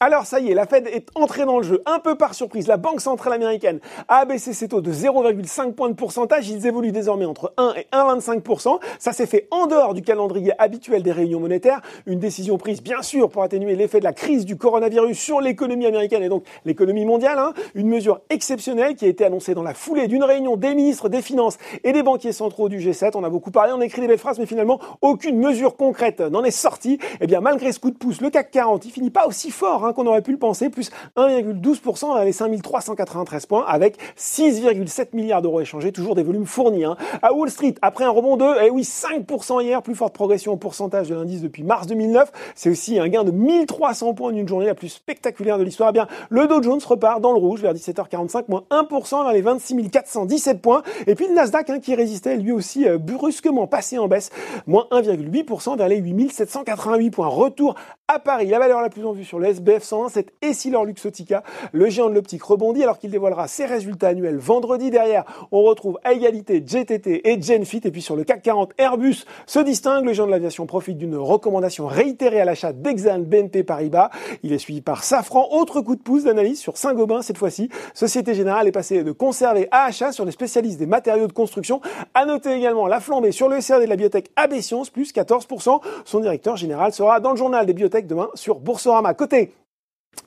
Alors ça y est, la Fed est entrée dans le jeu, un peu par surprise. La Banque centrale américaine a abaissé ses taux de 0,5 points de pourcentage. Ils évoluent désormais entre 1 et 1,25%. Ça s'est fait en dehors du calendrier habituel des réunions monétaires. Une décision prise, bien sûr, pour atténuer l'effet de la crise du coronavirus sur l'économie américaine et donc l'économie mondiale. Hein. Une mesure exceptionnelle qui a été annoncée dans la foulée d'une réunion des ministres des Finances et des banquiers centraux du G7. On a beaucoup parlé, on écrit des belles phrases, mais finalement, aucune mesure concrète n'en est sortie. Eh bien, malgré ce coup de pouce, le CAC 40, il finit pas aussi fort Qu'on aurait pu le penser, plus 1,12% vers les 5393 points, avec 6,7 milliards d'euros échangés, toujours des volumes fournis. Hein. À Wall Street, après un rebond de, eh oui, 5% hier, plus forte progression au pourcentage de l'indice depuis mars 2009. C'est aussi un gain de 1300 points en une journée la plus spectaculaire de l'histoire. Eh bien, le Dow Jones repart dans le rouge vers 17h45, moins 1% vers les 26 417 points. Et puis le Nasdaq, hein, qui résistait lui aussi euh, brusquement passé en baisse, moins 1,8% vers les 8788 points. Retour à Paris, la valeur la plus en vue sur le SBF 101, c'est Essilor Luxotica. Le géant de l'optique rebondit alors qu'il dévoilera ses résultats annuels vendredi. Derrière, on retrouve à égalité GTT et Genfit. Et puis sur le CAC 40, Airbus se distingue. Le géant de l'aviation profite d'une recommandation réitérée à l'achat d'Exan BNP Paribas. Il est suivi par Safran. Autre coup de pouce d'analyse sur Saint-Gobain cette fois-ci. Société Générale est passée de conserver à achat sur les spécialistes des matériaux de construction. À noter également la flambée sur le SRD de la biotech AB Science, plus 14%. Son directeur général sera dans le journal des biotech demain sur Boursorama. Côté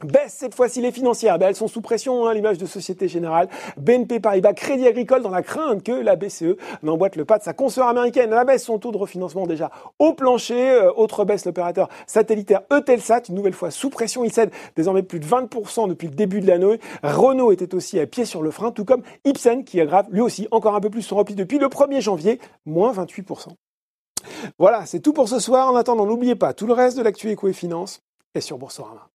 Baisse cette fois-ci les financières, ben, elles sont sous pression hein, l'image de Société Générale, BNP Paribas, Crédit Agricole dans la crainte que la BCE n'emboîte le pas de sa consoeur américaine. La baisse son taux de refinancement déjà au plancher. Euh, autre baisse l'opérateur satellitaire Eutelsat, une nouvelle fois sous pression, il cède désormais plus de 20% depuis le début de l'année. Renault était aussi à pied sur le frein, tout comme Ipsen qui aggrave lui aussi encore un peu plus son repli depuis le 1er janvier, moins 28%. Voilà, c'est tout pour ce soir. En attendant, n'oubliez pas tout le reste de l'actu éco et finance est sur Boursorama.